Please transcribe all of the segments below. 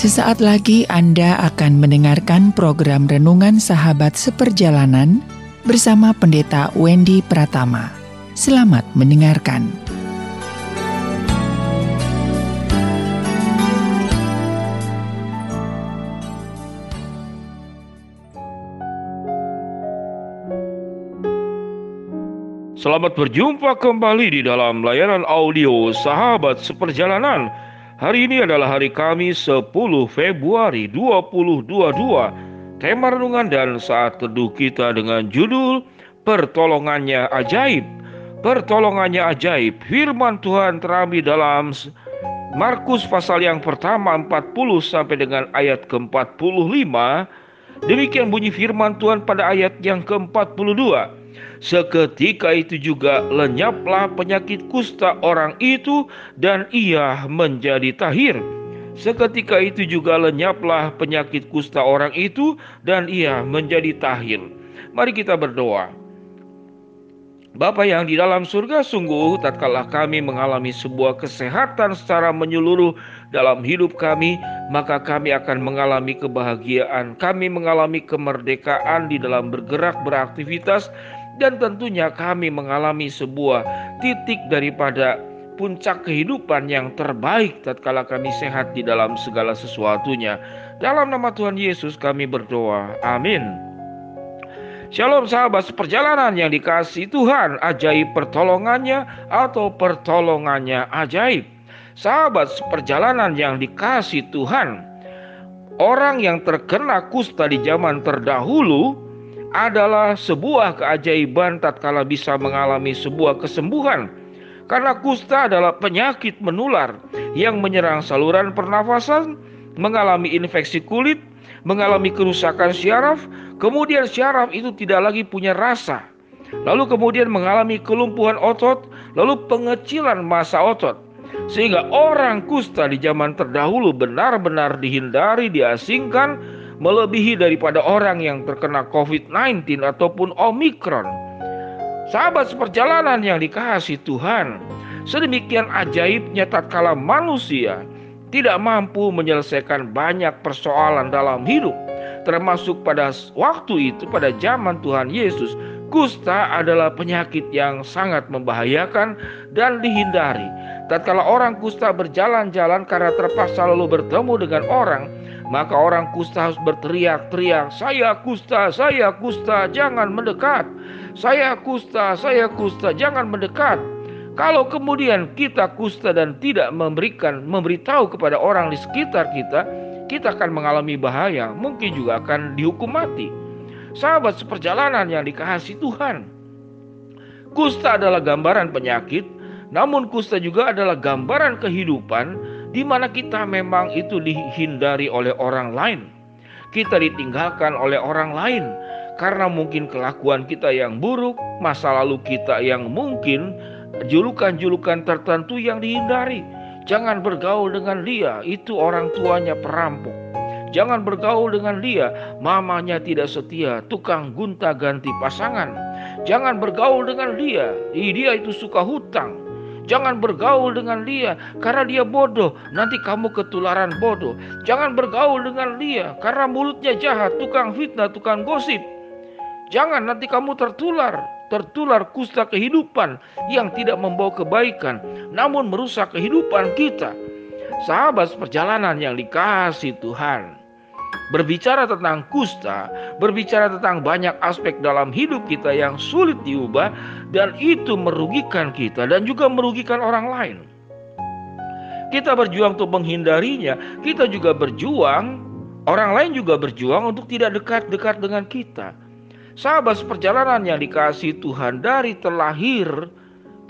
Sesaat lagi Anda akan mendengarkan program Renungan Sahabat Seperjalanan bersama Pendeta Wendy Pratama. Selamat mendengarkan. Selamat berjumpa kembali di dalam layanan audio Sahabat Seperjalanan Hari ini adalah hari Kamis 10 Februari 2022. Tema renungan dan saat teduh kita dengan judul Pertolongannya Ajaib. Pertolongannya ajaib. Firman Tuhan terambil dalam Markus pasal yang pertama 40 sampai dengan ayat ke-45. Demikian bunyi firman Tuhan pada ayat yang ke-42. Seketika itu juga lenyaplah penyakit kusta orang itu dan ia menjadi tahir. Seketika itu juga lenyaplah penyakit kusta orang itu dan ia menjadi tahir. Mari kita berdoa. Bapa yang di dalam surga sungguh tatkala kami mengalami sebuah kesehatan secara menyeluruh dalam hidup kami, maka kami akan mengalami kebahagiaan. Kami mengalami kemerdekaan di dalam bergerak beraktivitas dan tentunya kami mengalami sebuah titik daripada puncak kehidupan yang terbaik tatkala kami sehat di dalam segala sesuatunya. Dalam nama Tuhan Yesus kami berdoa. Amin. Shalom sahabat seperjalanan yang dikasih Tuhan ajaib pertolongannya atau pertolongannya ajaib. Sahabat seperjalanan yang dikasih Tuhan. Orang yang terkena kusta di zaman terdahulu adalah sebuah keajaiban tatkala bisa mengalami sebuah kesembuhan. Karena kusta adalah penyakit menular yang menyerang saluran pernafasan, mengalami infeksi kulit, mengalami kerusakan syaraf, kemudian syaraf itu tidak lagi punya rasa. Lalu kemudian mengalami kelumpuhan otot, lalu pengecilan massa otot. Sehingga orang kusta di zaman terdahulu benar-benar dihindari, diasingkan, melebihi daripada orang yang terkena COVID-19 ataupun Omikron. Sahabat seperjalanan yang dikasih Tuhan, sedemikian ajaibnya tatkala manusia tidak mampu menyelesaikan banyak persoalan dalam hidup, termasuk pada waktu itu pada zaman Tuhan Yesus, kusta adalah penyakit yang sangat membahayakan dan dihindari. Tatkala orang kusta berjalan-jalan karena terpaksa lalu bertemu dengan orang, maka orang kusta harus berteriak-teriak, "Saya kusta, saya kusta, jangan mendekat. Saya kusta, saya kusta, jangan mendekat." Kalau kemudian kita kusta dan tidak memberikan memberitahu kepada orang di sekitar kita, kita akan mengalami bahaya, mungkin juga akan dihukum mati. Sahabat seperjalanan yang dikasihi Tuhan. Kusta adalah gambaran penyakit, namun kusta juga adalah gambaran kehidupan di mana kita memang itu dihindari oleh orang lain. Kita ditinggalkan oleh orang lain karena mungkin kelakuan kita yang buruk, masa lalu kita yang mungkin julukan-julukan tertentu yang dihindari. Jangan bergaul dengan dia, itu orang tuanya perampok. Jangan bergaul dengan dia, mamanya tidak setia, tukang gunta-ganti pasangan. Jangan bergaul dengan dia, dia itu suka hutang. Jangan bergaul dengan dia karena dia bodoh. Nanti kamu ketularan bodoh. Jangan bergaul dengan dia karena mulutnya jahat, tukang fitnah, tukang gosip. Jangan nanti kamu tertular, tertular kusta kehidupan yang tidak membawa kebaikan, namun merusak kehidupan kita. Sahabat perjalanan yang dikasih Tuhan. Berbicara tentang kusta, berbicara tentang banyak aspek dalam hidup kita yang sulit diubah, dan itu merugikan kita dan juga merugikan orang lain. Kita berjuang untuk menghindarinya, kita juga berjuang, orang lain juga berjuang untuk tidak dekat-dekat dengan kita. Sahabat seperjalanan yang dikasih Tuhan dari terlahir,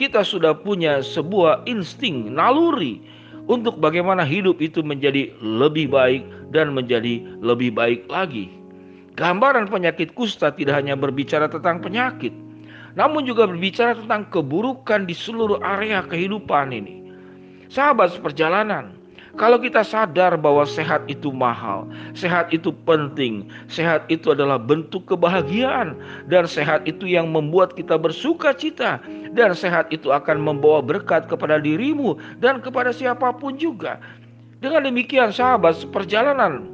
kita sudah punya sebuah insting, naluri untuk bagaimana hidup itu menjadi lebih baik dan menjadi lebih baik lagi. Gambaran penyakit kusta tidak hanya berbicara tentang penyakit, namun juga berbicara tentang keburukan di seluruh area kehidupan ini. Sahabat seperjalanan, kalau kita sadar bahwa sehat itu mahal, sehat itu penting, sehat itu adalah bentuk kebahagiaan, dan sehat itu yang membuat kita bersuka cita, dan sehat itu akan membawa berkat kepada dirimu dan kepada siapa pun juga. Dengan demikian sahabat seperjalanan,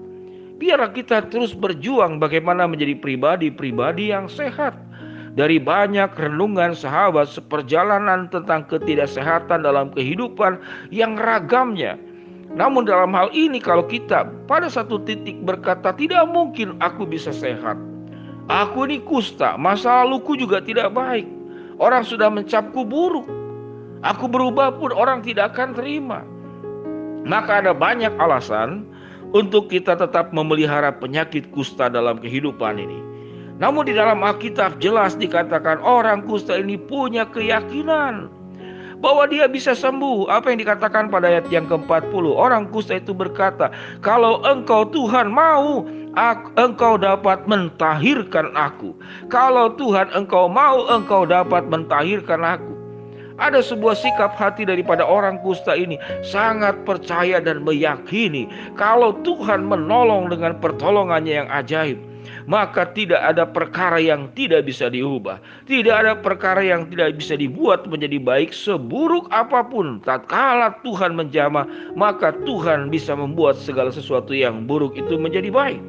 biarlah kita terus berjuang bagaimana menjadi pribadi-pribadi yang sehat. Dari banyak renungan sahabat seperjalanan tentang ketidaksehatan dalam kehidupan yang ragamnya. Namun dalam hal ini kalau kita pada satu titik berkata tidak mungkin aku bisa sehat. Aku ini kusta, masa laluku juga tidak baik. Orang sudah mencapku buruk. Aku berubah pun orang tidak akan terima. Maka ada banyak alasan untuk kita tetap memelihara penyakit kusta dalam kehidupan ini. Namun di dalam Alkitab jelas dikatakan orang kusta ini punya keyakinan bahwa dia bisa sembuh. Apa yang dikatakan pada ayat yang ke-40? Orang kusta itu berkata, "Kalau engkau Tuhan mau, aku, engkau dapat mentahirkan aku. Kalau Tuhan engkau mau, engkau dapat mentahirkan aku. Ada sebuah sikap hati daripada orang kusta ini sangat percaya dan meyakini kalau Tuhan menolong dengan pertolongannya yang ajaib maka tidak ada perkara yang tidak bisa diubah. Tidak ada perkara yang tidak bisa dibuat menjadi baik seburuk apa pun. Tatkala Tuhan menjamah, maka Tuhan bisa membuat segala sesuatu yang buruk itu menjadi baik.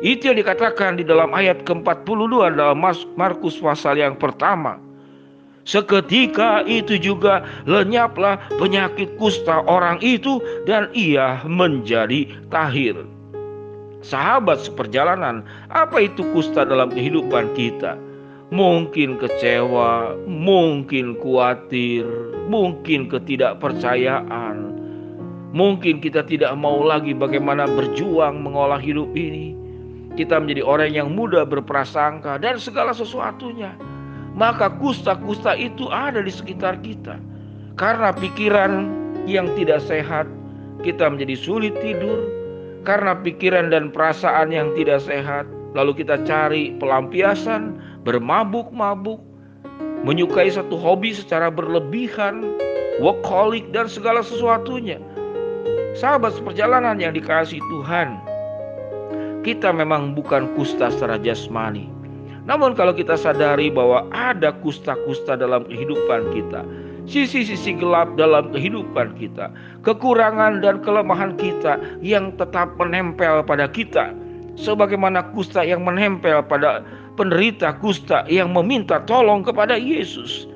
Itu yang dikatakan di dalam ayat ke-42 dalam Markus pasal yang pertama. Seketika itu juga lenyaplah penyakit kusta orang itu dan ia menjadi tahir. Sahabat seperjalanan, apa itu kusta dalam kehidupan kita? Mungkin kecewa, mungkin khawatir, mungkin ketidakpercayaan, mungkin kita tidak mau lagi bagaimana berjuang mengolah hidup ini kita menjadi orang yang mudah berprasangka dan segala sesuatunya. Maka kusta-kusta itu ada di sekitar kita. Karena pikiran yang tidak sehat, kita menjadi sulit tidur. Karena pikiran dan perasaan yang tidak sehat, lalu kita cari pelampiasan, bermabuk-mabuk, menyukai satu hobi secara berlebihan, workaholic dan segala sesuatunya. Sahabat seperjalanan yang dikasih Tuhan, kita memang bukan kusta secara jasmani. Namun kalau kita sadari bahwa ada kusta-kusta dalam kehidupan kita, sisi-sisi gelap dalam kehidupan kita, kekurangan dan kelemahan kita yang tetap menempel pada kita, sebagaimana kusta yang menempel pada penderita kusta yang meminta tolong kepada Yesus.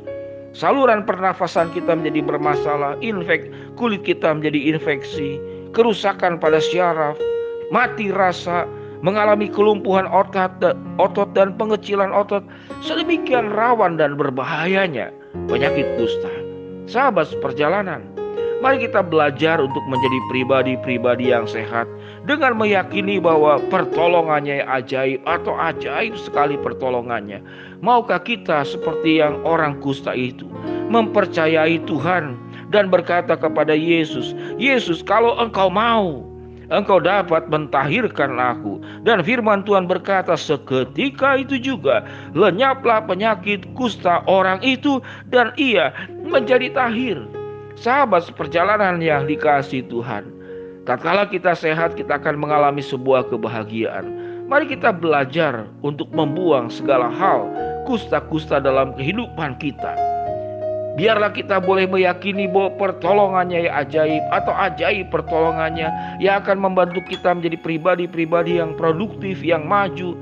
Saluran pernafasan kita menjadi bermasalah, infek kulit kita menjadi infeksi, kerusakan pada syaraf, mati rasa, mengalami kelumpuhan otot, otot dan pengecilan otot, sedemikian rawan dan berbahayanya penyakit kusta. Sahabat perjalanan, mari kita belajar untuk menjadi pribadi-pribadi yang sehat dengan meyakini bahwa pertolongannya ajaib atau ajaib sekali pertolongannya. Maukah kita seperti yang orang kusta itu mempercayai Tuhan dan berkata kepada Yesus, "Yesus, kalau Engkau mau, engkau dapat mentahirkan aku. Dan firman Tuhan berkata, seketika itu juga lenyaplah penyakit kusta orang itu dan ia menjadi tahir. Sahabat seperjalanan yang dikasih Tuhan. Tatkala kita sehat, kita akan mengalami sebuah kebahagiaan. Mari kita belajar untuk membuang segala hal kusta-kusta dalam kehidupan kita Biarlah kita boleh meyakini bahwa pertolongannya yang ajaib atau ajaib pertolongannya yang akan membantu kita menjadi pribadi-pribadi yang produktif, yang maju,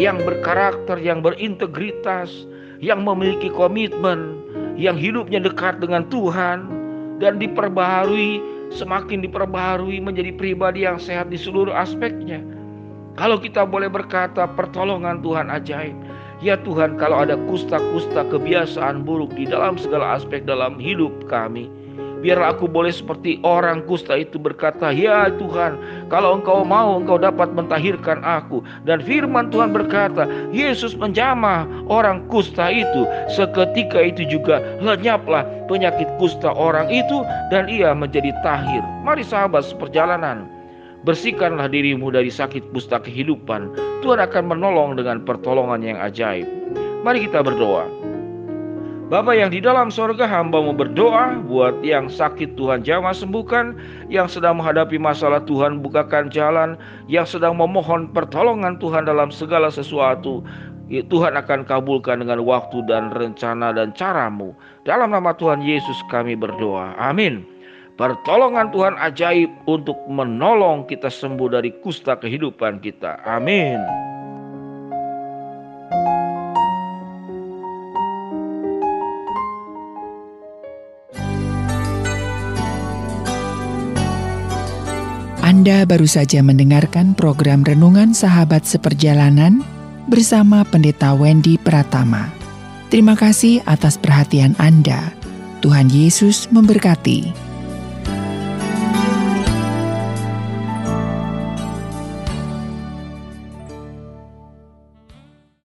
yang berkarakter, yang berintegritas, yang memiliki komitmen, yang hidupnya dekat dengan Tuhan dan diperbaharui, semakin diperbaharui menjadi pribadi yang sehat di seluruh aspeknya. Kalau kita boleh berkata pertolongan Tuhan ajaib, Ya Tuhan, kalau ada kusta-kusta kebiasaan buruk di dalam segala aspek dalam hidup kami, biarlah aku boleh seperti orang kusta itu berkata, "Ya Tuhan, kalau Engkau mau, Engkau dapat mentahirkan aku." Dan firman Tuhan berkata, Yesus menjamah orang kusta itu. Seketika itu juga lenyaplah penyakit kusta orang itu dan ia menjadi tahir. Mari sahabat seperjalanan, Bersihkanlah dirimu dari sakit kusta kehidupan. Tuhan akan menolong dengan pertolongan yang ajaib. Mari kita berdoa. Bapa yang di dalam sorga hamba mau berdoa buat yang sakit Tuhan jamah sembuhkan, yang sedang menghadapi masalah Tuhan bukakan jalan, yang sedang memohon pertolongan Tuhan dalam segala sesuatu. Tuhan akan kabulkan dengan waktu dan rencana dan caramu. Dalam nama Tuhan Yesus kami berdoa. Amin. Pertolongan Tuhan ajaib untuk menolong kita sembuh dari kusta kehidupan kita. Amin. Anda baru saja mendengarkan program Renungan Sahabat Seperjalanan bersama Pendeta Wendy Pratama. Terima kasih atas perhatian Anda. Tuhan Yesus memberkati.